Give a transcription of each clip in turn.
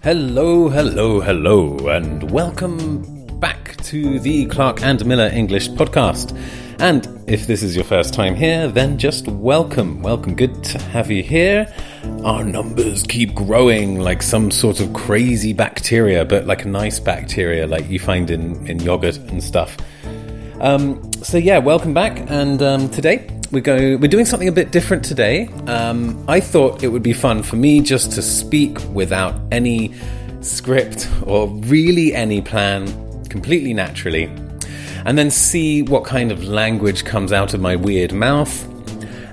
Hello, hello, hello, and welcome back to the Clark and Miller English podcast. And if this is your first time here, then just welcome. Welcome. Good to have you here. Our numbers keep growing like some sort of crazy bacteria, but like a nice bacteria like you find in, in yogurt and stuff. Um, so yeah, welcome back. And um, today we go. We're doing something a bit different today. Um, I thought it would be fun for me just to speak without any script or really any plan, completely naturally, and then see what kind of language comes out of my weird mouth.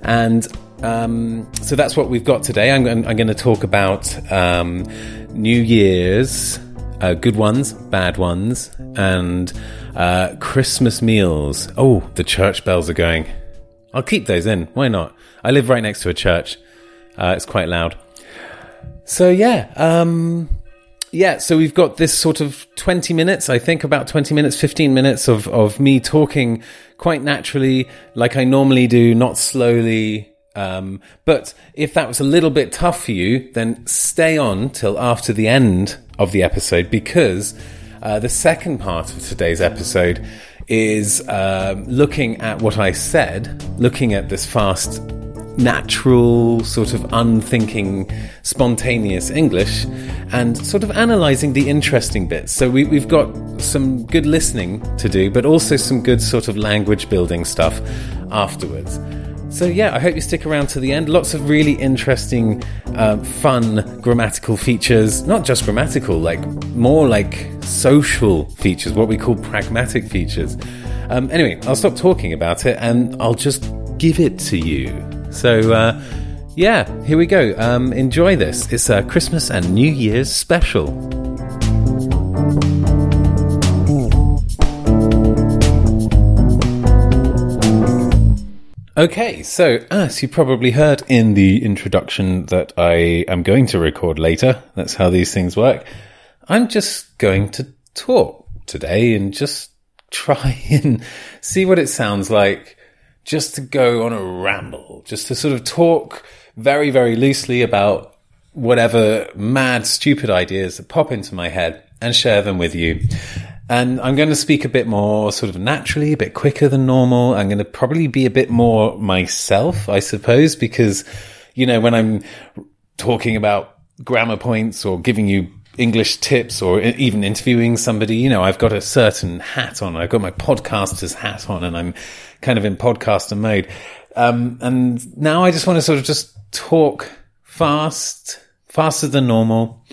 And um, so that's what we've got today. I'm, I'm going to talk about um, New Year's, uh, good ones, bad ones, and uh, Christmas meals. Oh, the church bells are going. I'll keep those in. Why not? I live right next to a church. Uh, it's quite loud. So yeah, um, yeah. So we've got this sort of twenty minutes. I think about twenty minutes, fifteen minutes of of me talking quite naturally, like I normally do, not slowly. Um, but if that was a little bit tough for you, then stay on till after the end of the episode because uh, the second part of today's episode is uh, looking at what I said, looking at this fast, natural, sort of unthinking, spontaneous English, and sort of analysing the interesting bits. So we, we've got some good listening to do, but also some good sort of language building stuff afterwards. So, yeah, I hope you stick around to the end. Lots of really interesting, uh, fun grammatical features. Not just grammatical, like more like social features, what we call pragmatic features. Um, anyway, I'll stop talking about it and I'll just give it to you. So, uh, yeah, here we go. Um, enjoy this. It's a Christmas and New Year's special. Okay, so as you probably heard in the introduction that I am going to record later, that's how these things work. I'm just going to talk today and just try and see what it sounds like just to go on a ramble, just to sort of talk very, very loosely about whatever mad, stupid ideas that pop into my head and share them with you. And I'm going to speak a bit more sort of naturally, a bit quicker than normal. I'm going to probably be a bit more myself, I suppose, because, you know, when I'm talking about grammar points or giving you English tips or even interviewing somebody, you know, I've got a certain hat on. I've got my podcaster's hat on and I'm kind of in podcaster mode. Um, and now I just want to sort of just talk fast, faster than normal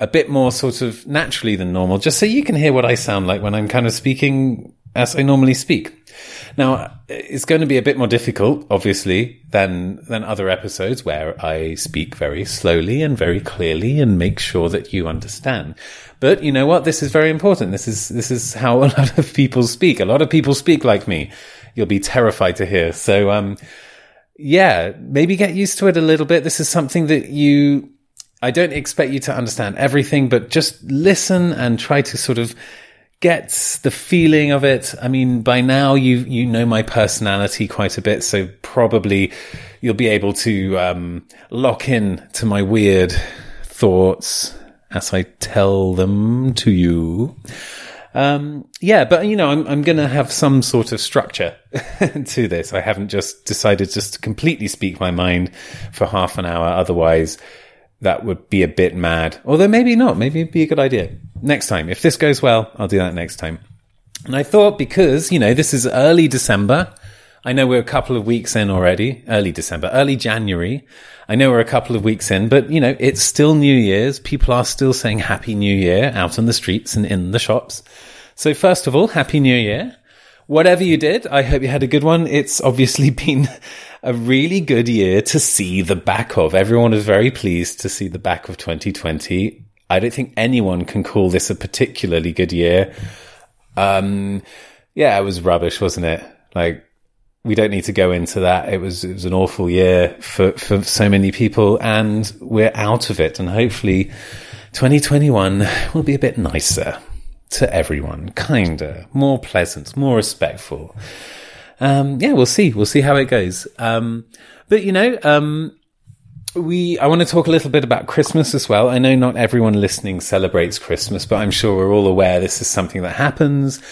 a bit more sort of naturally than normal, just so you can hear what I sound like when I'm kind of speaking as I normally speak. Now, it's going to be a bit more difficult, obviously, than, than other episodes where I speak very slowly and very clearly and make sure that you understand. But you know what? This is very important. This is, this is how a lot of people speak. A lot of people speak like me. You'll be terrified to hear. So, um, yeah, maybe get used to it a little bit. This is something that you I don't expect you to understand everything, but just listen and try to sort of get the feeling of it. I mean, by now you you know my personality quite a bit, so probably you'll be able to um, lock in to my weird thoughts as I tell them to you. Um, yeah, but you know, I'm, I'm going to have some sort of structure to this. I haven't just decided just to completely speak my mind for half an hour. Otherwise, that would be a bit mad. Although maybe not. Maybe it'd be a good idea. Next time. If this goes well, I'll do that next time. And I thought because, you know, this is early December. I know we're a couple of weeks in already. Early December, early January. I know we're a couple of weeks in, but you know, it's still New Year's. People are still saying Happy New Year out on the streets and in the shops. So first of all, Happy New Year. Whatever you did, I hope you had a good one. It's obviously been a really good year to see the back of. Everyone is very pleased to see the back of 2020. I don't think anyone can call this a particularly good year. Um, yeah, it was rubbish, wasn't it? Like, we don't need to go into that. It was, it was an awful year for, for so many people and we're out of it. And hopefully 2021 will be a bit nicer to everyone, kinder, more pleasant, more respectful um, yeah, we'll see. We'll see how it goes. Um, but you know, um, we I want to talk a little bit about Christmas as well. I know not everyone listening celebrates Christmas, but I'm sure we're all aware this is something that happens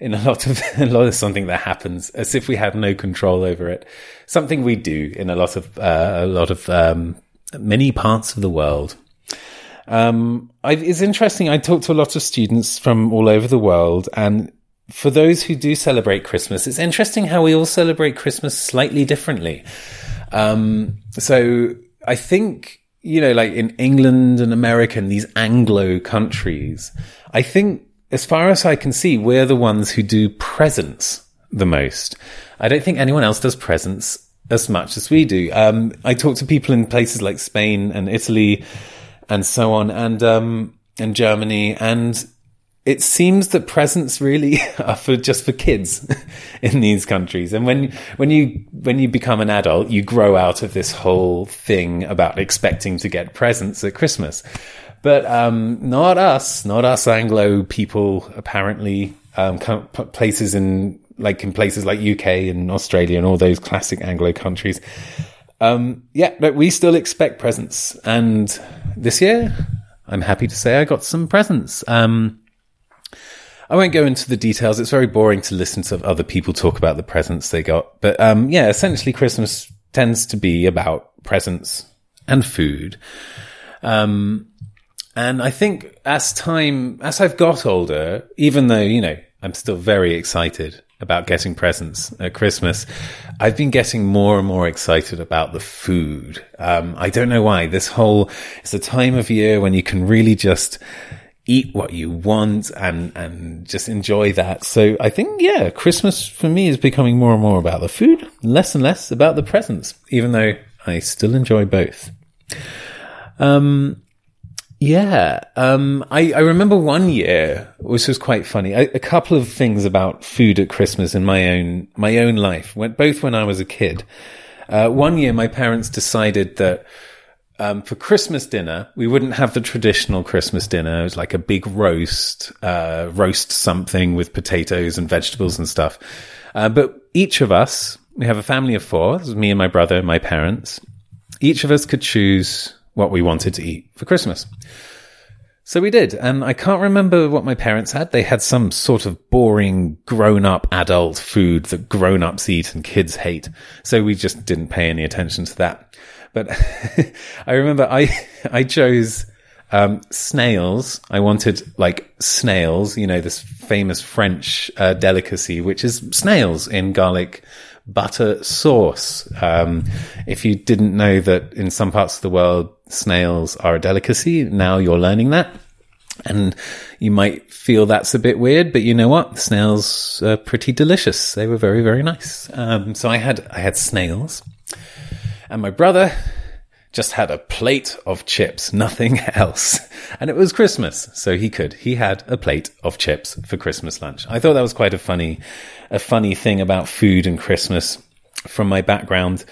in a lot of a lot of something that happens as if we have no control over it. Something we do in a lot of uh, a lot of um, many parts of the world. Um, I, it's interesting. I talk to a lot of students from all over the world, and for those who do celebrate Christmas, it's interesting how we all celebrate Christmas slightly differently. Um, so I think you know, like in England and America and these Anglo countries, I think as far as I can see, we're the ones who do presents the most. I don't think anyone else does presents as much as we do. Um, I talk to people in places like Spain and Italy and so on, and um, and Germany, and it seems that presents really are for just for kids in these countries. And when when you when you become an adult, you grow out of this whole thing about expecting to get presents at Christmas. But um, not us, not us Anglo people. Apparently, um, places in like in places like UK and Australia and all those classic Anglo countries. Um, yeah, but we still expect presents, and this year, I'm happy to say I got some presents. Um, I won't go into the details. It's very boring to listen to other people talk about the presents they got. But um, yeah, essentially, Christmas tends to be about presents and food. Um, and I think as time, as I've got older, even though, you know, I'm still very excited about getting presents at Christmas, I've been getting more and more excited about the food. Um, I don't know why. This whole, it's a time of year when you can really just eat what you want and, and just enjoy that. So I think, yeah, Christmas for me is becoming more and more about the food, less and less about the presents, even though I still enjoy both. Um, yeah, um, I, I remember one year, which was quite funny. A, couple of things about food at Christmas in my own my own life, when, both when I was a kid. Uh, one year, my parents decided that um, for Christmas dinner, we wouldn't have the traditional Christmas dinner. It was like a big roast, uh, roast something with potatoes and vegetables and stuff. Uh, but each of us, we have a family of four. This is me and my brother and my parents. Each of us could choose what we wanted to eat for Christmas. So we did. And I can't remember what my parents had. They had some sort of boring grown up adult food that grown ups eat and kids hate. So we just didn't pay any attention to that. But I remember I, I chose, um, snails. I wanted like snails, you know, this famous French uh, delicacy, which is snails in garlic butter sauce. Um, if you didn't know that in some parts of the world, snails are a delicacy, now you're learning that. And you might feel that's a bit weird, but you know what? Snails are pretty delicious. They were very, very nice. Um, so I had, I had snails and my brother just had a plate of chips, nothing else. And it was Christmas, so he could. He had a plate of chips for Christmas lunch. I thought that was quite a funny, a funny thing about food and Christmas from my background.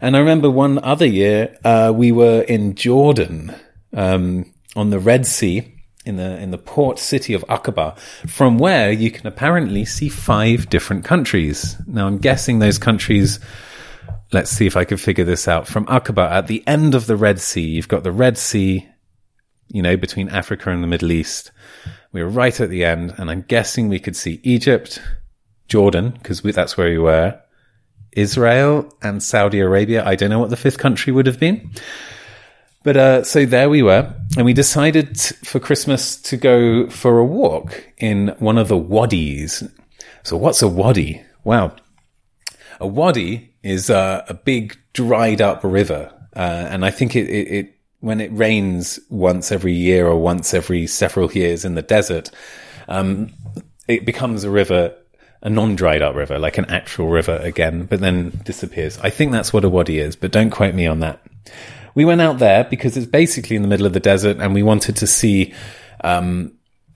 And I remember one other year, uh, we were in Jordan, um, on the Red Sea in the in the port city of Aqaba, from where you can apparently see five different countries. Now I'm guessing those countries let's see if I can figure this out. From Aqaba, at the end of the Red Sea, you've got the Red Sea, you know, between Africa and the Middle East. We were right at the end, and I'm guessing we could see Egypt, Jordan, because that's where we were, Israel, and Saudi Arabia. I don't know what the fifth country would have been. But uh, so there we were, and we decided for Christmas to go for a walk in one of the wadis. So, what's a wadi? Wow. A wadi is a big dried up river. Uh, and I think it, it, it, when it rains once every year or once every several years in the desert, um, it becomes a river, a non-dried up river, like an actual river again, but then disappears. I think that's what a wadi is, but don't quote me on that. We went out there because it's basically in the middle of the desert and we wanted to see, um,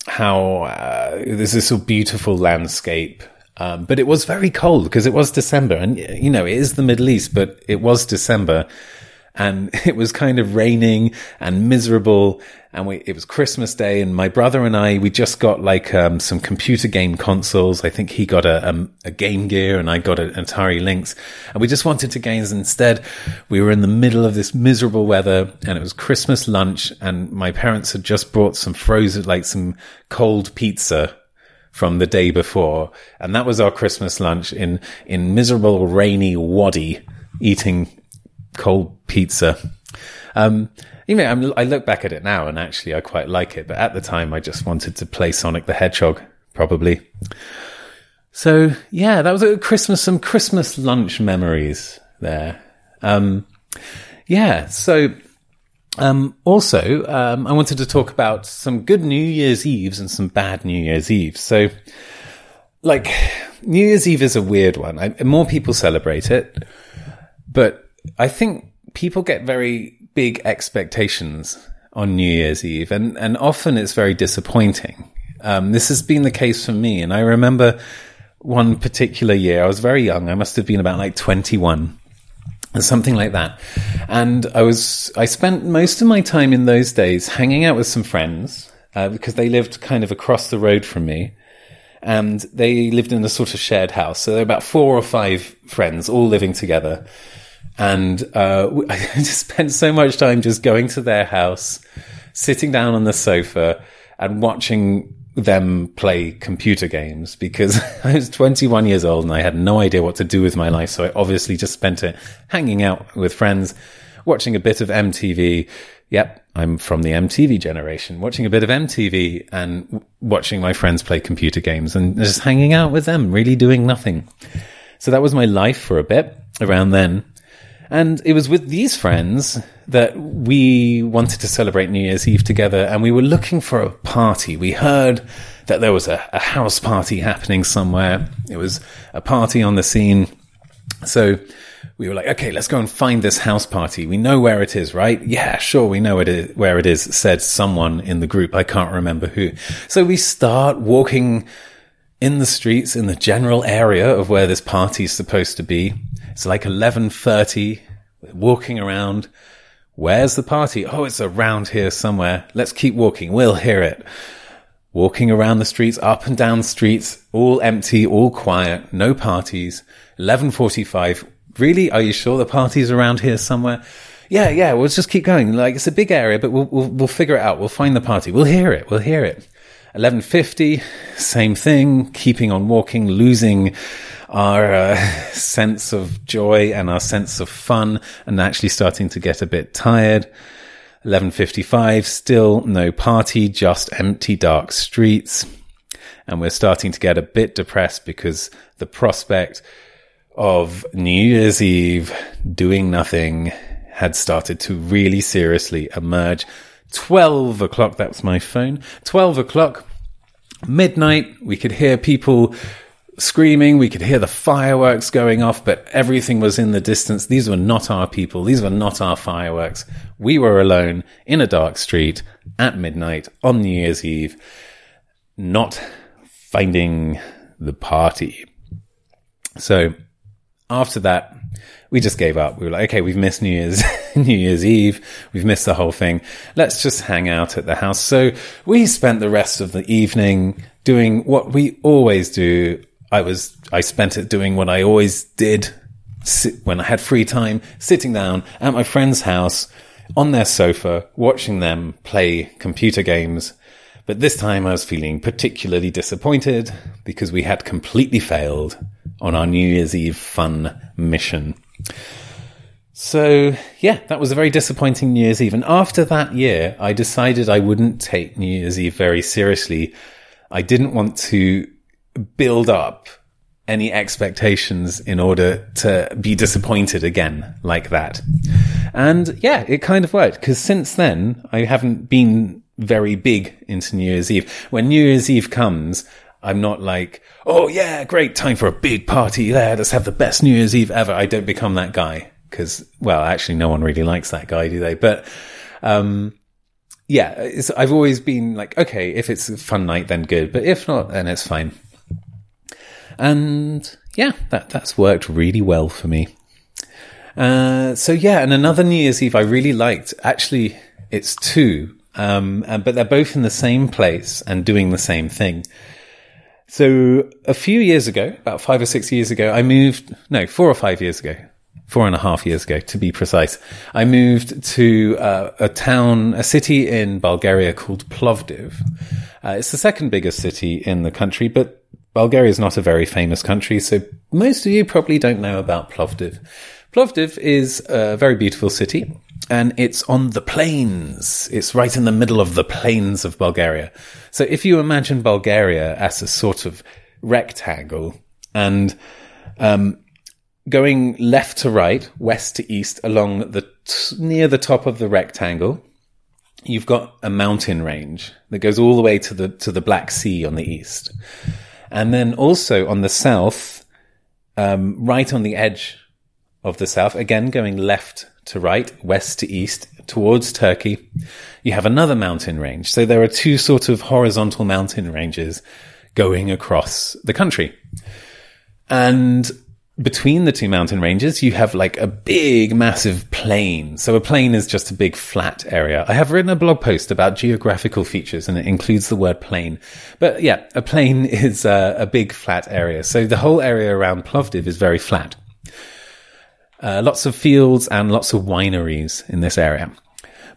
how, uh, there's this sort of beautiful landscape um, but it was very cold because it was December and, you know, it is the Middle East, but it was December and it was kind of raining and miserable. And we, it was Christmas day and my brother and I, we just got like, um, some computer game consoles. I think he got a, um, a Game Gear and I got an Atari Lynx and we just wanted to games. Instead, we were in the middle of this miserable weather and it was Christmas lunch and my parents had just brought some frozen, like some cold pizza from the day before. And that was our Christmas lunch in, in miserable rainy Wadi eating cold pizza. Um, you know, I'm, i look back at it now and actually I quite like it, but at the time I just wanted to play Sonic the Hedgehog, probably. So yeah, that was a Christmas, some Christmas lunch memories there. Um, yeah, so um, also, um, I wanted to talk about some good New Year's Eves and some bad New Year's Eves. So, like, New Year's Eve is a weird one. I, more people celebrate it, but I think people get very big expectations on New Year's Eve, and, and often it's very disappointing. Um, this has been the case for me, and I remember one particular year, I was very young, I must have been about like 21 something like that. And I was, I spent most of my time in those days hanging out with some friends, uh, because they lived kind of across the road from me. And they lived in a sort of shared house. So there were about four or five friends all living together. And, uh, I just spent so much time just going to their house, sitting down on the sofa and watching them play computer games because I was 21 years old and I had no idea what to do with my life. So I obviously just spent it hanging out with friends, watching a bit of MTV. Yep, I'm from the MTV generation, watching a bit of MTV and watching my friends play computer games and just hanging out with them, really doing nothing. So that was my life for a bit around then. And it was with these friends that we wanted to celebrate New Year's Eve together and we were looking for a party. We heard that there was a, a house party happening somewhere. It was a party on the scene. So we were like, okay, let's go and find this house party. We know where it is, right? Yeah, sure. We know it is, where it is, said someone in the group. I can't remember who. So we start walking in the streets in the general area of where this party is supposed to be. It's like 11.30. Walking around. Where's the party? Oh, it's around here somewhere. Let's keep walking. We'll hear it. Walking around the streets, up and down streets, all empty, all quiet, no parties. 11.45. Really? Are you sure the party's around here somewhere? Yeah, yeah, we'll just keep going. Like, it's a big area, but we'll, we'll, we'll figure it out. We'll find the party. We'll hear it. We'll hear it. 11.50, same thing, keeping on walking, losing our uh, sense of joy and our sense of fun and actually starting to get a bit tired. 11.55, still no party, just empty dark streets. And we're starting to get a bit depressed because the prospect of New Year's Eve doing nothing had started to really seriously emerge. 12 o'clock, that's my phone. 12 o'clock, midnight, we could hear people screaming. We could hear the fireworks going off, but everything was in the distance. These were not our people. These were not our fireworks. We were alone in a dark street at midnight on New Year's Eve, not finding the party. So after that, we just gave up. We were like, okay, we've missed New Year's, New Year's Eve. We've missed the whole thing. Let's just hang out at the house. So we spent the rest of the evening doing what we always do I was, I spent it doing what I always did when I had free time, sitting down at my friend's house on their sofa, watching them play computer games. But this time I was feeling particularly disappointed because we had completely failed on our New Year's Eve fun mission. So yeah, that was a very disappointing New Year's Eve. And after that year, I decided I wouldn't take New Year's Eve very seriously. I didn't want to build up any expectations in order to be disappointed again like that. And yeah, it kind of worked because since then I haven't been very big into New Year's Eve. When New Year's Eve comes, I'm not like, oh yeah, great time for a big party there. Let's have the best New Year's Eve ever. I don't become that guy because, well, actually no one really likes that guy, do they? But, um, yeah, I've always been like, okay, if it's a fun night, then good. But if not, then it's fine. And yeah, that, that's worked really well for me. Uh, so yeah, and another New Year's Eve I really liked. Actually, it's two, um, but they're both in the same place and doing the same thing. So a few years ago, about five or six years ago, I moved, no, four or five years ago, four and a half years ago, to be precise, I moved to uh, a town, a city in Bulgaria called Plovdiv. Uh, it's the second biggest city in the country, but Bulgaria is not a very famous country, so most of you probably don't know about Plovdiv. Plovdiv is a very beautiful city, and it's on the plains. It's right in the middle of the plains of Bulgaria. So if you imagine Bulgaria as a sort of rectangle, and um, going left to right, west to east along the t- near the top of the rectangle, you've got a mountain range that goes all the way to the to the Black Sea on the east, and then also on the south, um, right on the edge of the south, again going left to right, west to east towards Turkey, you have another mountain range. So there are two sort of horizontal mountain ranges going across the country. And between the two mountain ranges, you have like a big, massive plain. So a plain is just a big flat area. I have written a blog post about geographical features and it includes the word plain. But yeah, a plain is a, a big flat area. So the whole area around Plovdiv is very flat. Uh, lots of fields and lots of wineries in this area.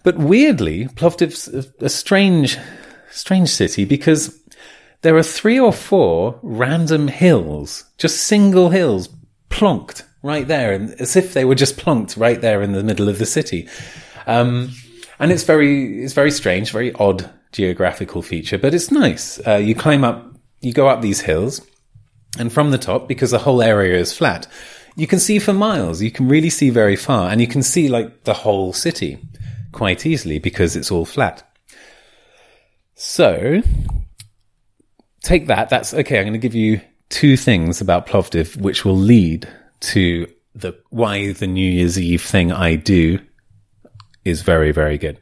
But weirdly, Plovdiv's a, strange, strange city because there are three or four random hills, just single hills plonked right there, and as if they were just plonked right there in the middle of the city. Um, and it's very, it's very strange, very odd geographical feature, but it's nice. Uh, you climb up, you go up these hills, and from the top, because the whole area is flat, you can see for miles. You can really see very far, and you can see like the whole city quite easily because it's all flat. So, take that. That's okay. I'm going to give you two things about Plovdiv which will lead to the why the New Year's Eve thing I do is very, very good.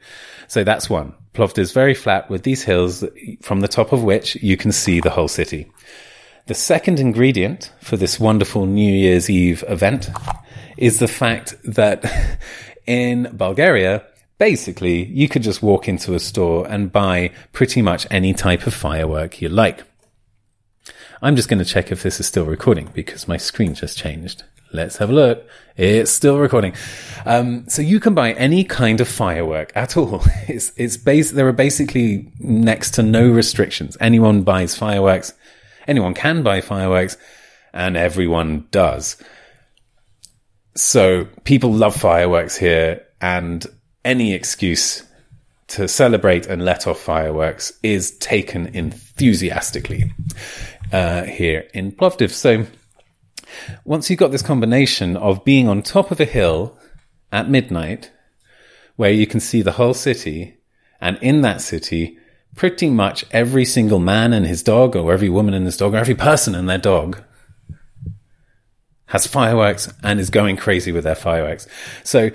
So that's one. Plovdiv is very flat with these hills from the top of which you can see the whole city. The second ingredient for this wonderful New Year's Eve event is the fact that in Bulgaria, basically you could just walk into a store and buy pretty much any type of firework you like. I'm just going to check if this is still recording because my screen just changed. Let's have a look. It's still recording. Um, so you can buy any kind of firework at all. It's, it's base, there are basically next to no restrictions. Anyone buys fireworks. Anyone can buy fireworks and everyone does. So people love fireworks here and any excuse to celebrate and let off fireworks is taken enthusiastically uh, here in Plovdiv. So once you've got this combination of being on top of a hill at midnight, where you can see the whole city, and in that city, pretty much every single man and his dog, or every woman and his dog, or every person and their dog has fireworks and is going crazy with their fireworks. So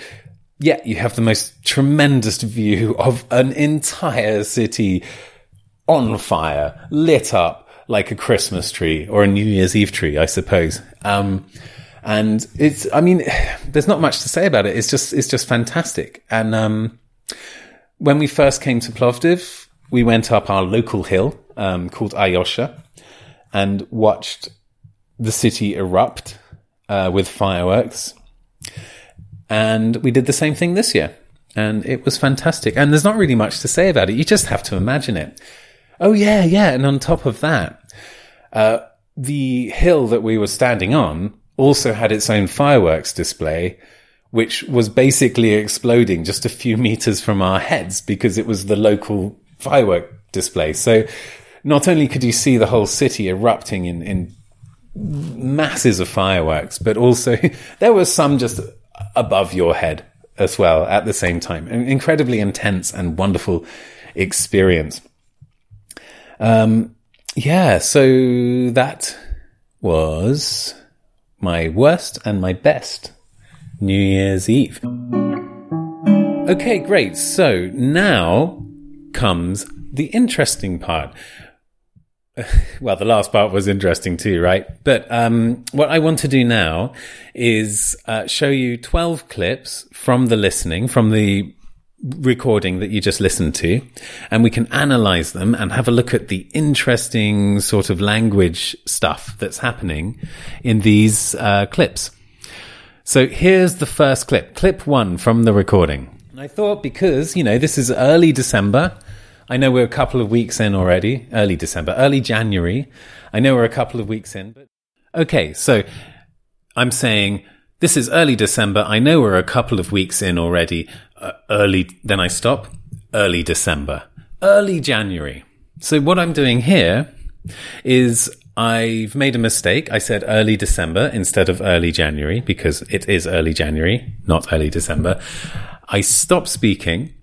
yeah, you have the most tremendous view of an entire city on fire, lit up, like a Christmas tree or a New Year's Eve tree, I suppose. Um, and it's, I mean, there's not much to say about it. It's just, it's just fantastic. And, um, when we first came to Plovdiv, we went up our local hill, um, called Alyosha and watched the city erupt, uh, with fireworks. And we did the same thing this year. And it was fantastic. And there's not really much to say about it. You just have to imagine it. Oh yeah, yeah. And on top of that, uh, the hill that we were standing on also had its own fireworks display, which was basically exploding just a few meters from our heads because it was the local firework display. So not only could you see the whole city erupting in, in masses of fireworks, but also there was some just above your head as well at the same time. An incredibly intense and wonderful experience. Um, yeah, so that was my worst and my best New Year's Eve. Okay, great. So now comes the interesting part. well, the last part was interesting too, right? But um, what I want to do now is uh, show you 12 clips from the listening, from the recording that you just listened to, and we can analyze them and have a look at the interesting sort of language stuff that's happening in these uh, clips. So here's the first clip, clip one from the recording. And I thought because, you know, this is early December, I know we're a couple of weeks in already, early December, early January. I know we're a couple of weeks in, but okay, so I'm saying this is early December. I know we're a couple of weeks in already. Uh, early, then I stop. Early December, early January. So what I'm doing here is I've made a mistake. I said early December instead of early January because it is early January, not early December. I stop speaking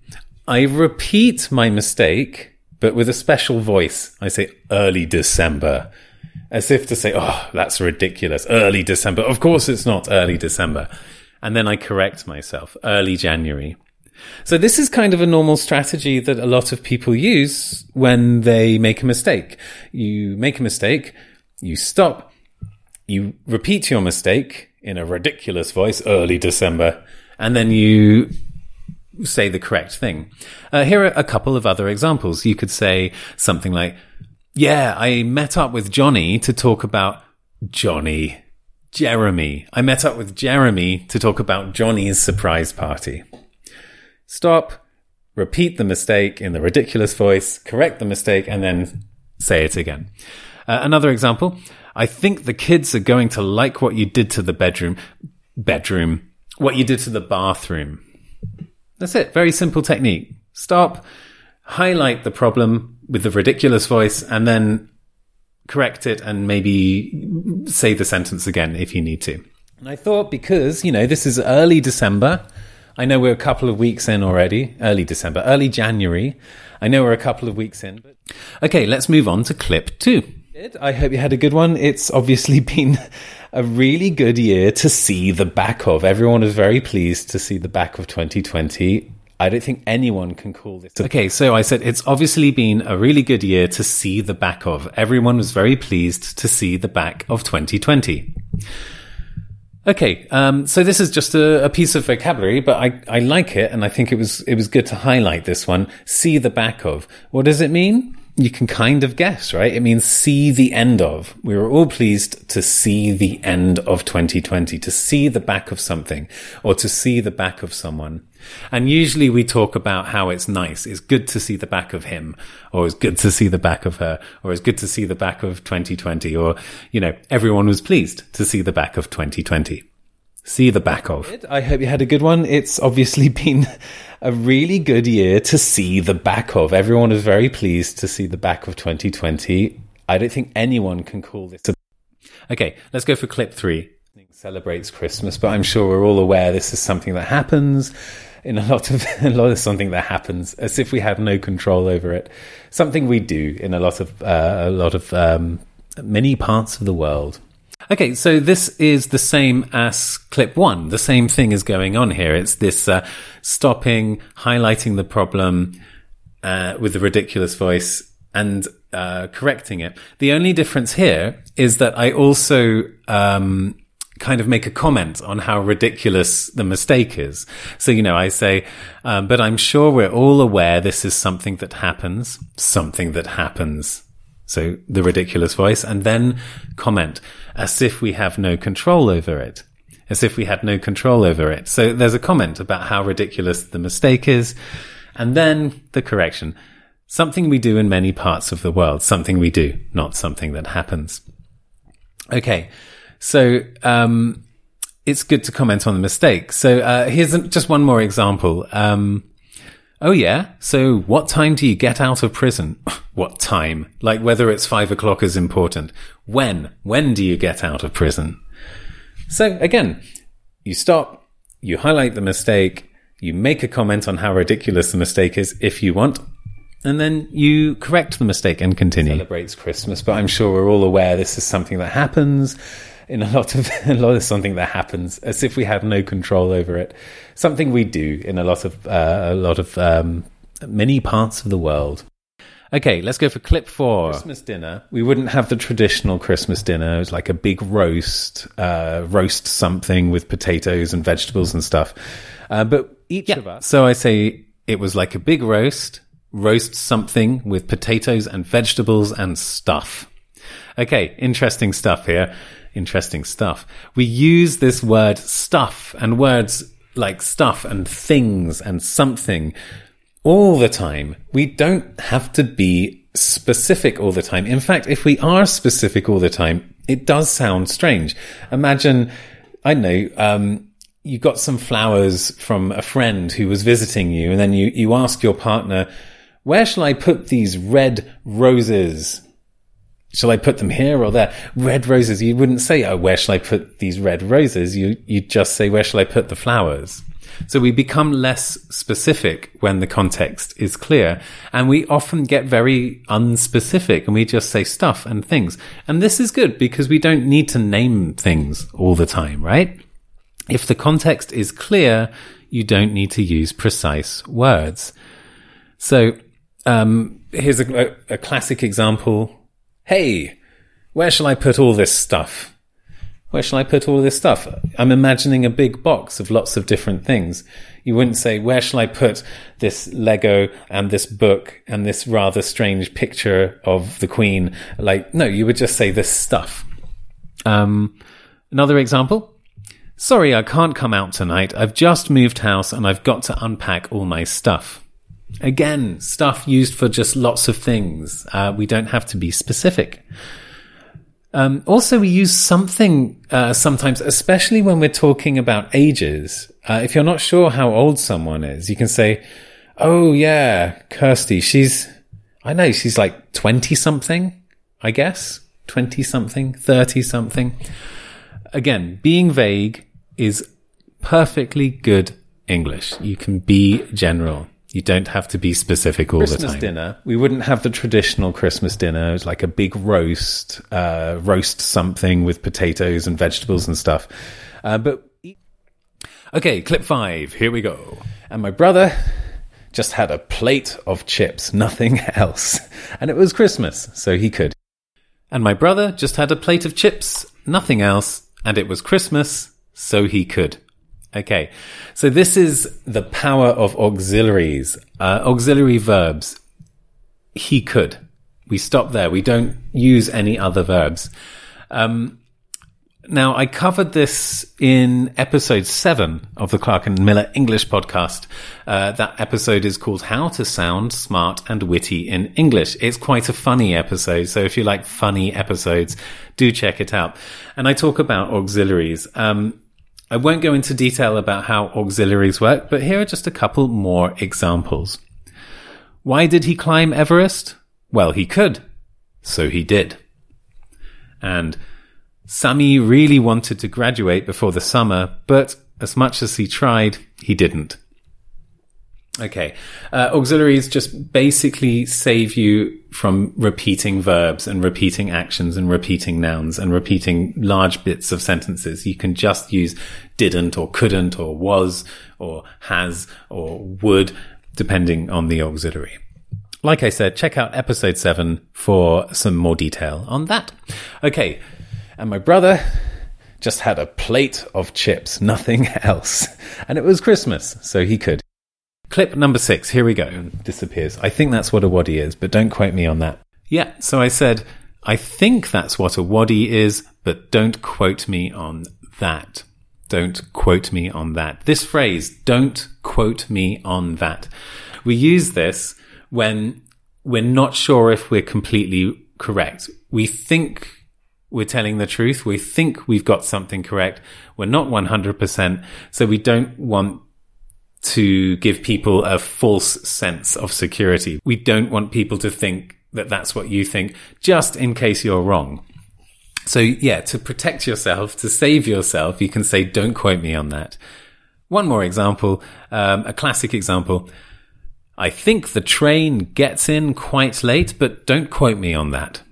I repeat my mistake, but with a special voice. I say early December, as if to say, oh, that's ridiculous. Early December. Of course it's not early December. And then I correct myself, early January. So this is kind of a normal strategy that a lot of people use when they make a mistake. You make a mistake, you stop, you repeat your mistake in a ridiculous voice, early December, and then you say the correct thing. Uh, here are a couple of other examples. You could say something like, yeah, I met up with Johnny to talk about Johnny. Jeremy. I met up with Jeremy to talk about Johnny's surprise party. Stop, repeat the mistake in the ridiculous voice, correct the mistake, and then say it again. Uh, another example. I think the kids are going to like what you did to the bedroom, bedroom, what you did to the bathroom. That's it. Very simple technique. Stop, highlight the problem with the ridiculous voice, and then correct it and maybe say the sentence again if you need to. And I thought because, you know, this is early December. I know we're a couple of weeks in already. Early December, early January. I know we're a couple of weeks in. But... Okay, let's move on to clip two. I hope you had a good one. It's obviously been a really good year to see the back of. Everyone is very pleased to see the back of 2020. I don't think anyone can call this. Okay, so I said it's obviously been a really good year to see the back of. Everyone was very pleased to see the back of 2020. Okay, um, so this is just a, a, piece of vocabulary, but I, I like it, and I think it was it was good to highlight this one. See the back of. What does it mean? You can kind of guess, right? It means see the end of. We were all pleased to see the end of 2020, to see the back of something or to see the back of someone. And usually we talk about how it's nice. It's good to see the back of him or it's good to see the back of her or it's good to see the back of 2020 or, you know, everyone was pleased to see the back of 2020 see the back of. I hope you had a good one. It's obviously been a really good year to see the back of. Everyone is very pleased to see the back of 2020. I don't think anyone can call this. A- okay, let's go for clip three. Celebrates Christmas, but I'm sure we're all aware this is something that happens in a lot of a lot of something that happens as if we have no control over it. Something we do in a lot of uh, a lot of um, many parts of the world. Okay, so this is the same as clip one. The same thing is going on here. It's this uh, stopping, highlighting the problem uh, with the ridiculous voice and uh, correcting it. The only difference here is that I also um, kind of make a comment on how ridiculous the mistake is. So, you know, I say, um, but I'm sure we're all aware this is something that happens, something that happens. So the ridiculous voice and then comment as if we have no control over it, as if we had no control over it. So there's a comment about how ridiculous the mistake is and then the correction. Something we do in many parts of the world, something we do, not something that happens. Okay. So, um, it's good to comment on the mistake. So, uh, here's just one more example. Um, Oh, yeah? So what time do you get out of prison? what time? Like whether it's five o'clock is important. When? When do you get out of prison? So again, you stop, you highlight the mistake, you make a comment on how ridiculous the mistake is if you want, and then you correct the mistake and continue. Celebrates Christmas, but I'm sure we're all aware this is something that happens in a lot of a lot of something that happens as if we have no control over it. Something we do in a lot of uh, a lot of um, many parts of the world. Okay, let's go for clip four. Christmas dinner. We wouldn't have the traditional Christmas dinner. It was like a big roast, uh, roast something with potatoes and vegetables and stuff. Uh, but each yeah. of us. So I say it was like a big roast, roast something with potatoes and vegetables and stuff. Okay, interesting stuff here. Interesting stuff. We use this word stuff and words like stuff and things and something all the time. We don't have to be specific all the time. In fact, if we are specific all the time, it does sound strange. Imagine, I know, um, you got some flowers from a friend who was visiting you, and then you, you ask your partner, where shall I put these red roses? Shall I put them here or there? Red roses. You wouldn't say, oh, where shall I put these red roses? You, you'd just say, where shall I put the flowers? So we become less specific when the context is clear. And we often get very unspecific and we just say stuff and things. And this is good because we don't need to name things all the time, right? If the context is clear, you don't need to use precise words. So, um, here's a, a classic example. Hey, where shall I put all this stuff? Where shall I put all this stuff? I'm imagining a big box of lots of different things. You wouldn't say, where shall I put this Lego and this book and this rather strange picture of the Queen? Like, no, you would just say this stuff. Um, another example. Sorry, I can't come out tonight. I've just moved house and I've got to unpack all my stuff. Again, stuff used for just lots of things. Uh, we don't have to be specific. Um, also, we use something uh, sometimes, especially when we're talking about ages. Uh, if you're not sure how old someone is, you can say, "Oh yeah, Kirsty, she's I know she's like twenty something, I guess, twenty something, thirty something." Again, being vague is perfectly good English. You can be general. You don't have to be specific all Christmas the time. Christmas dinner. We wouldn't have the traditional Christmas dinner. It was like a big roast, uh, roast something with potatoes and vegetables and stuff. Uh, but okay, clip five. Here we go. And my brother just had a plate of chips, nothing else. And it was Christmas, so he could. And my brother just had a plate of chips, nothing else. And it was Christmas, so he could. Okay. So this is the power of auxiliaries, uh, auxiliary verbs. He could. We stop there. We don't use any other verbs. Um, now, I covered this in episode seven of the Clark and Miller English podcast. Uh, that episode is called How to Sound Smart and Witty in English. It's quite a funny episode. So if you like funny episodes, do check it out. And I talk about auxiliaries. Um, I won't go into detail about how auxiliaries work, but here are just a couple more examples. Why did he climb Everest? Well, he could. So he did. And Sammy really wanted to graduate before the summer, but as much as he tried, he didn't. Okay. Uh, auxiliaries just basically save you from repeating verbs and repeating actions and repeating nouns and repeating large bits of sentences. You can just use didn't or couldn't or was or has or would, depending on the auxiliary. Like I said, check out episode seven for some more detail on that. Okay. And my brother just had a plate of chips, nothing else. And it was Christmas, so he could. Clip number six. Here we go. Disappears. I think that's what a wadi is, but don't quote me on that. Yeah. So I said, I think that's what a wadi is, but don't quote me on that. Don't quote me on that. This phrase, don't quote me on that. We use this when we're not sure if we're completely correct. We think we're telling the truth. We think we've got something correct. We're not 100%. So we don't want to give people a false sense of security. We don't want people to think that that's what you think, just in case you're wrong. So yeah, to protect yourself, to save yourself, you can say, don't quote me on that. One more example, um, a classic example. I think the train gets in quite late, but don't quote me on that.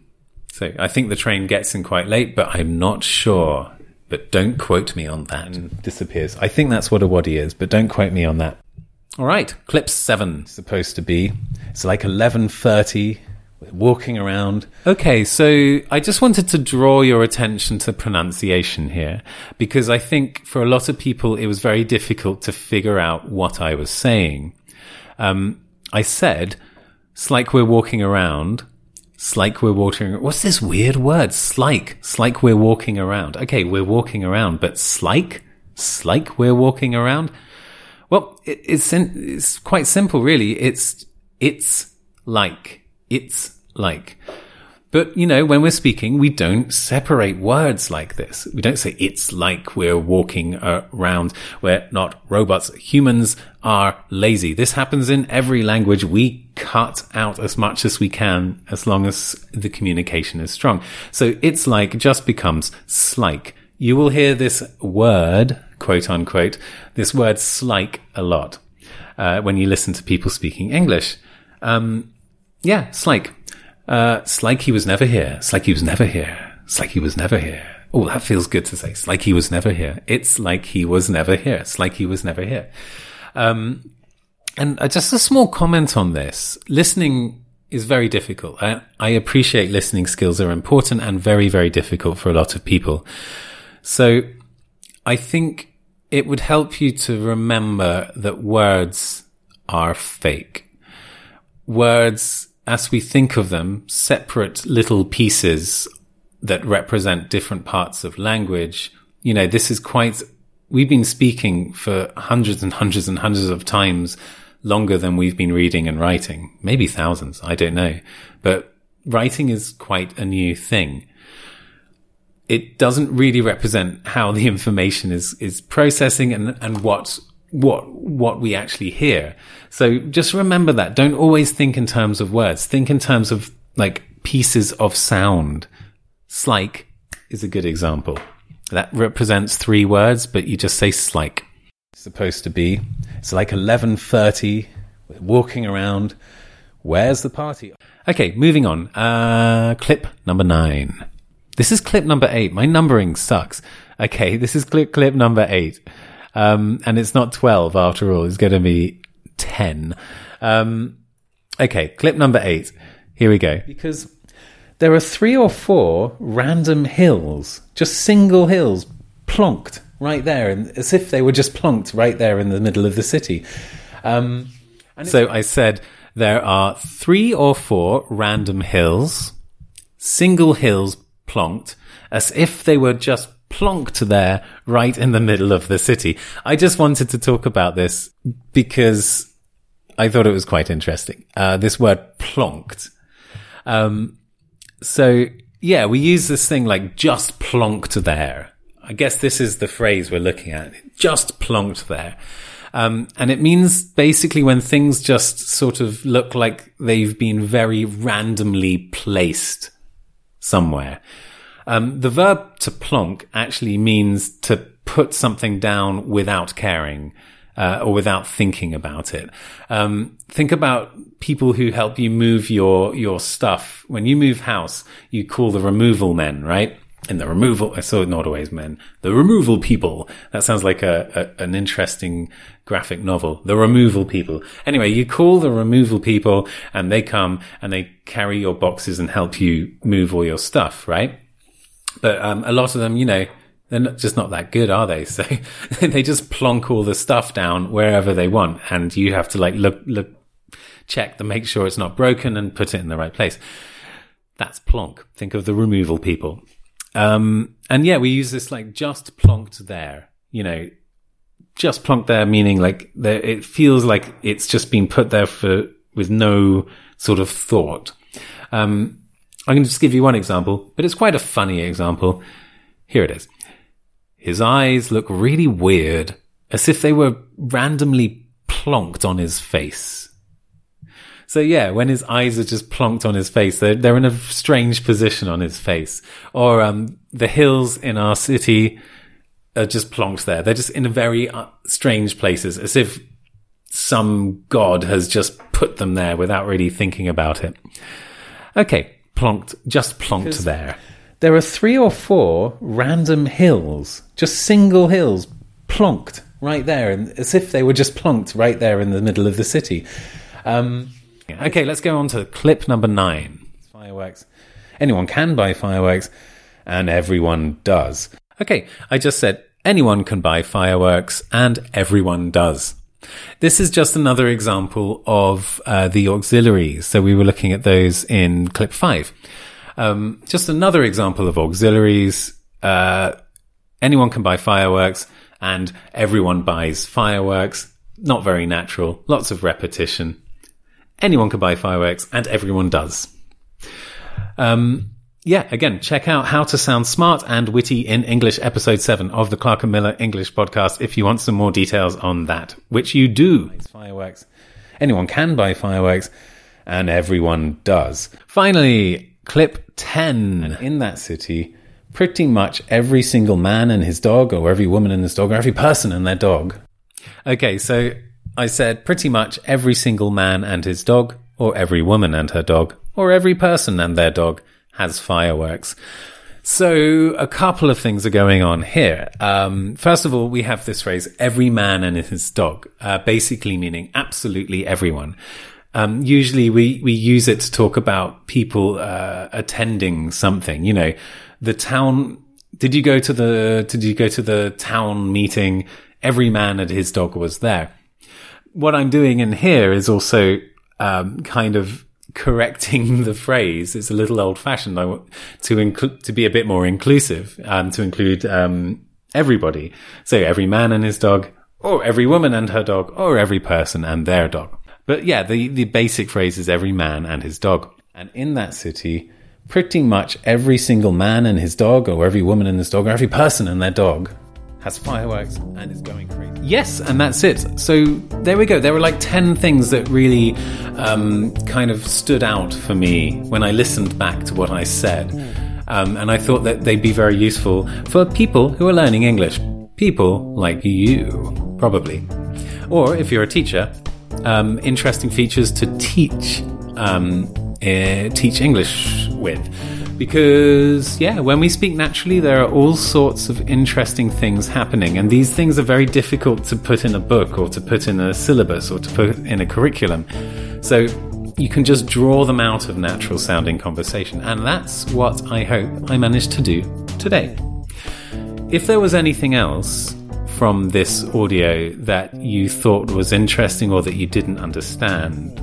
So I think the train gets in quite late, but I'm not sure but don't quote me on that. And disappears. I think that's what a wadi is, but don't quote me on that. All right, clip seven. Supposed to be. It's like eleven thirty We're walking around. Okay, so I just wanted to draw your attention to pronunciation here because I think for a lot of people it was very difficult to figure out what I was saying. Um, I said, it's like we're walking around. It's like we're walking. What's this weird word? Slike. It's like we're walking around. Okay, we're walking around, but slike? Slike we're walking around? Well, it, it's, it's quite simple, really. It's, it's like. It's like. But, you know, when we're speaking, we don't separate words like this. We don't say it's like we're walking around. We're not robots. Humans are lazy. This happens in every language. We cut out as much as we can as long as the communication is strong. So it's like just becomes slike. You will hear this word, quote unquote, this word slike a lot uh, when you listen to people speaking English. Um, yeah, slike. Uh, it's like he was never here. It's like he was never here. It's like he was never here. Oh, that feels good to say. It's like he was never here. It's like he was never here. It's like he was never here. Um, and uh, just a small comment on this. Listening is very difficult. I, I appreciate listening skills are important and very, very difficult for a lot of people. So I think it would help you to remember that words are fake. Words as we think of them, separate little pieces that represent different parts of language, you know, this is quite, we've been speaking for hundreds and hundreds and hundreds of times longer than we've been reading and writing. Maybe thousands. I don't know. But writing is quite a new thing. It doesn't really represent how the information is, is processing and, and what what what we actually hear. So just remember that. Don't always think in terms of words. Think in terms of like pieces of sound. Slike is a good example. That represents three words, but you just say slike. It's supposed to be. It's like eleven thirty. We're walking around. Where's the party? Okay, moving on. Uh, clip number nine. This is clip number eight. My numbering sucks. Okay, this is clip clip number eight. Um, and it's not 12 after all. It's going to be 10. Um, okay, clip number eight. Here we go. Because there are three or four random hills, just single hills, plonked right there, and as if they were just plonked right there in the middle of the city. Um, so I said there are three or four random hills, single hills plonked, as if they were just plonked there right in the middle of the city. I just wanted to talk about this because I thought it was quite interesting. Uh, this word plonked. Um, so yeah, we use this thing like just plonked there. I guess this is the phrase we're looking at. Just plonked there. Um, and it means basically when things just sort of look like they've been very randomly placed somewhere. Um, the verb to plonk actually means to put something down without caring. Uh, or without thinking about it. Um, think about people who help you move your your stuff. When you move house, you call the removal men, right? And the removal, I saw it not always men, the removal people. That sounds like a, a, an interesting graphic novel. The removal people. Anyway, you call the removal people and they come and they carry your boxes and help you move all your stuff, right? But um, a lot of them, you know, they're not, just not that good, are they? So they just plonk all the stuff down wherever they want, and you have to like look, look, check to make sure it's not broken and put it in the right place. That's plonk. Think of the removal people. Um, and yeah, we use this like just plonked there, you know, just plonked there, meaning like there, it feels like it's just been put there for, with no sort of thought. Um, I can just give you one example, but it's quite a funny example. Here it is. His eyes look really weird, as if they were randomly plonked on his face. So yeah, when his eyes are just plonked on his face, they're, they're in a strange position on his face. Or, um, the hills in our city are just plonked there. They're just in very uh, strange places, as if some god has just put them there without really thinking about it. Okay plonked, just plonked there. There are three or four random hills, just single hills, plonked right there, and as if they were just plonked right there in the middle of the city. Um, okay, let's go on to clip number nine. fireworks. Anyone can buy fireworks, and everyone does. Okay, I just said anyone can buy fireworks, and everyone does. This is just another example of uh, the auxiliaries. So we were looking at those in clip five. Um, just another example of auxiliaries. Uh, anyone can buy fireworks and everyone buys fireworks. Not very natural. Lots of repetition. Anyone can buy fireworks and everyone does. Um, yeah, again, check out How to Sound Smart and Witty in English, episode seven of the Clark and Miller English podcast if you want some more details on that, which you do. Fireworks. Anyone can buy fireworks and everyone does. Finally, clip 10. And in that city, pretty much every single man and his dog, or every woman and his dog, or every person and their dog. Okay, so I said pretty much every single man and his dog, or every woman and her dog, or every person and their dog has fireworks. So a couple of things are going on here. Um, first of all, we have this phrase, every man and his dog, uh, basically meaning absolutely everyone. Um, usually we, we use it to talk about people, uh, attending something, you know, the town. Did you go to the, did you go to the town meeting? Every man and his dog was there. What I'm doing in here is also, um, kind of correcting the phrase. It's a little old fashioned. I want to include, to be a bit more inclusive, um, to include, um, everybody. So every man and his dog, or every woman and her dog, or every person and their dog. But yeah, the, the basic phrase is every man and his dog. And in that city, pretty much every single man and his dog, or every woman and his dog, or every person and their dog has fireworks and is going crazy. Yes, and that's it. So there we go. There were like 10 things that really um, kind of stood out for me when I listened back to what I said. Um, and I thought that they'd be very useful for people who are learning English. People like you, probably. Or if you're a teacher, um, interesting features to teach uh, teach English with because yeah when we speak naturally there are all sorts of interesting things happening. And these things are very difficult to put in a book or to put in a syllabus or to put in a curriculum. So you can just draw them out of natural sounding conversation. And that's what i hope i managed to do today. If there was anything else from this audio that you thought was interesting or that you didn't understand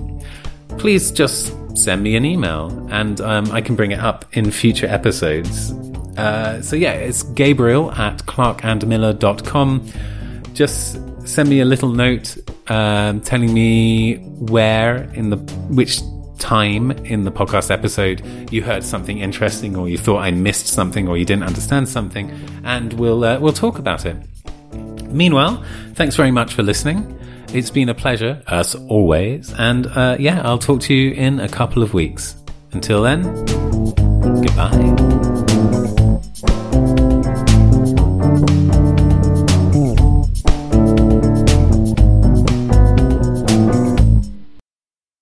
please just send me an email and um, I can bring it up in future episodes. Uh, so yeah, it's Gabriel at clarkandmiller.com. Just send me a little note um, telling me where in the which time in the podcast episode you heard something interesting or you thought I missed something or you didn't understand something, and we'll uh, we'll talk about it. Meanwhile, thanks very much for listening. It's been a pleasure, as always. And uh, yeah, I'll talk to you in a couple of weeks. Until then, goodbye.